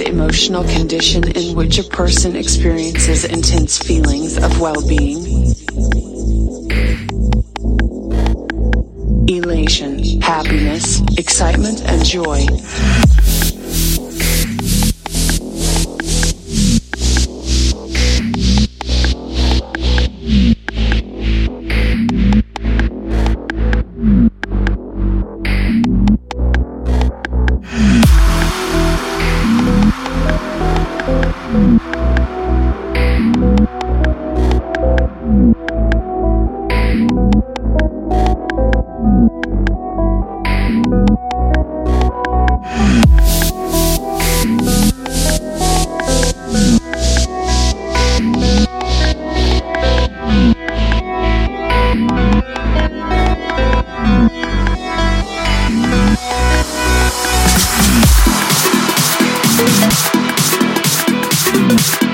emotional condition in which a person experiences intense feelings of well-being. Elation, happiness, excitement, and joy Thank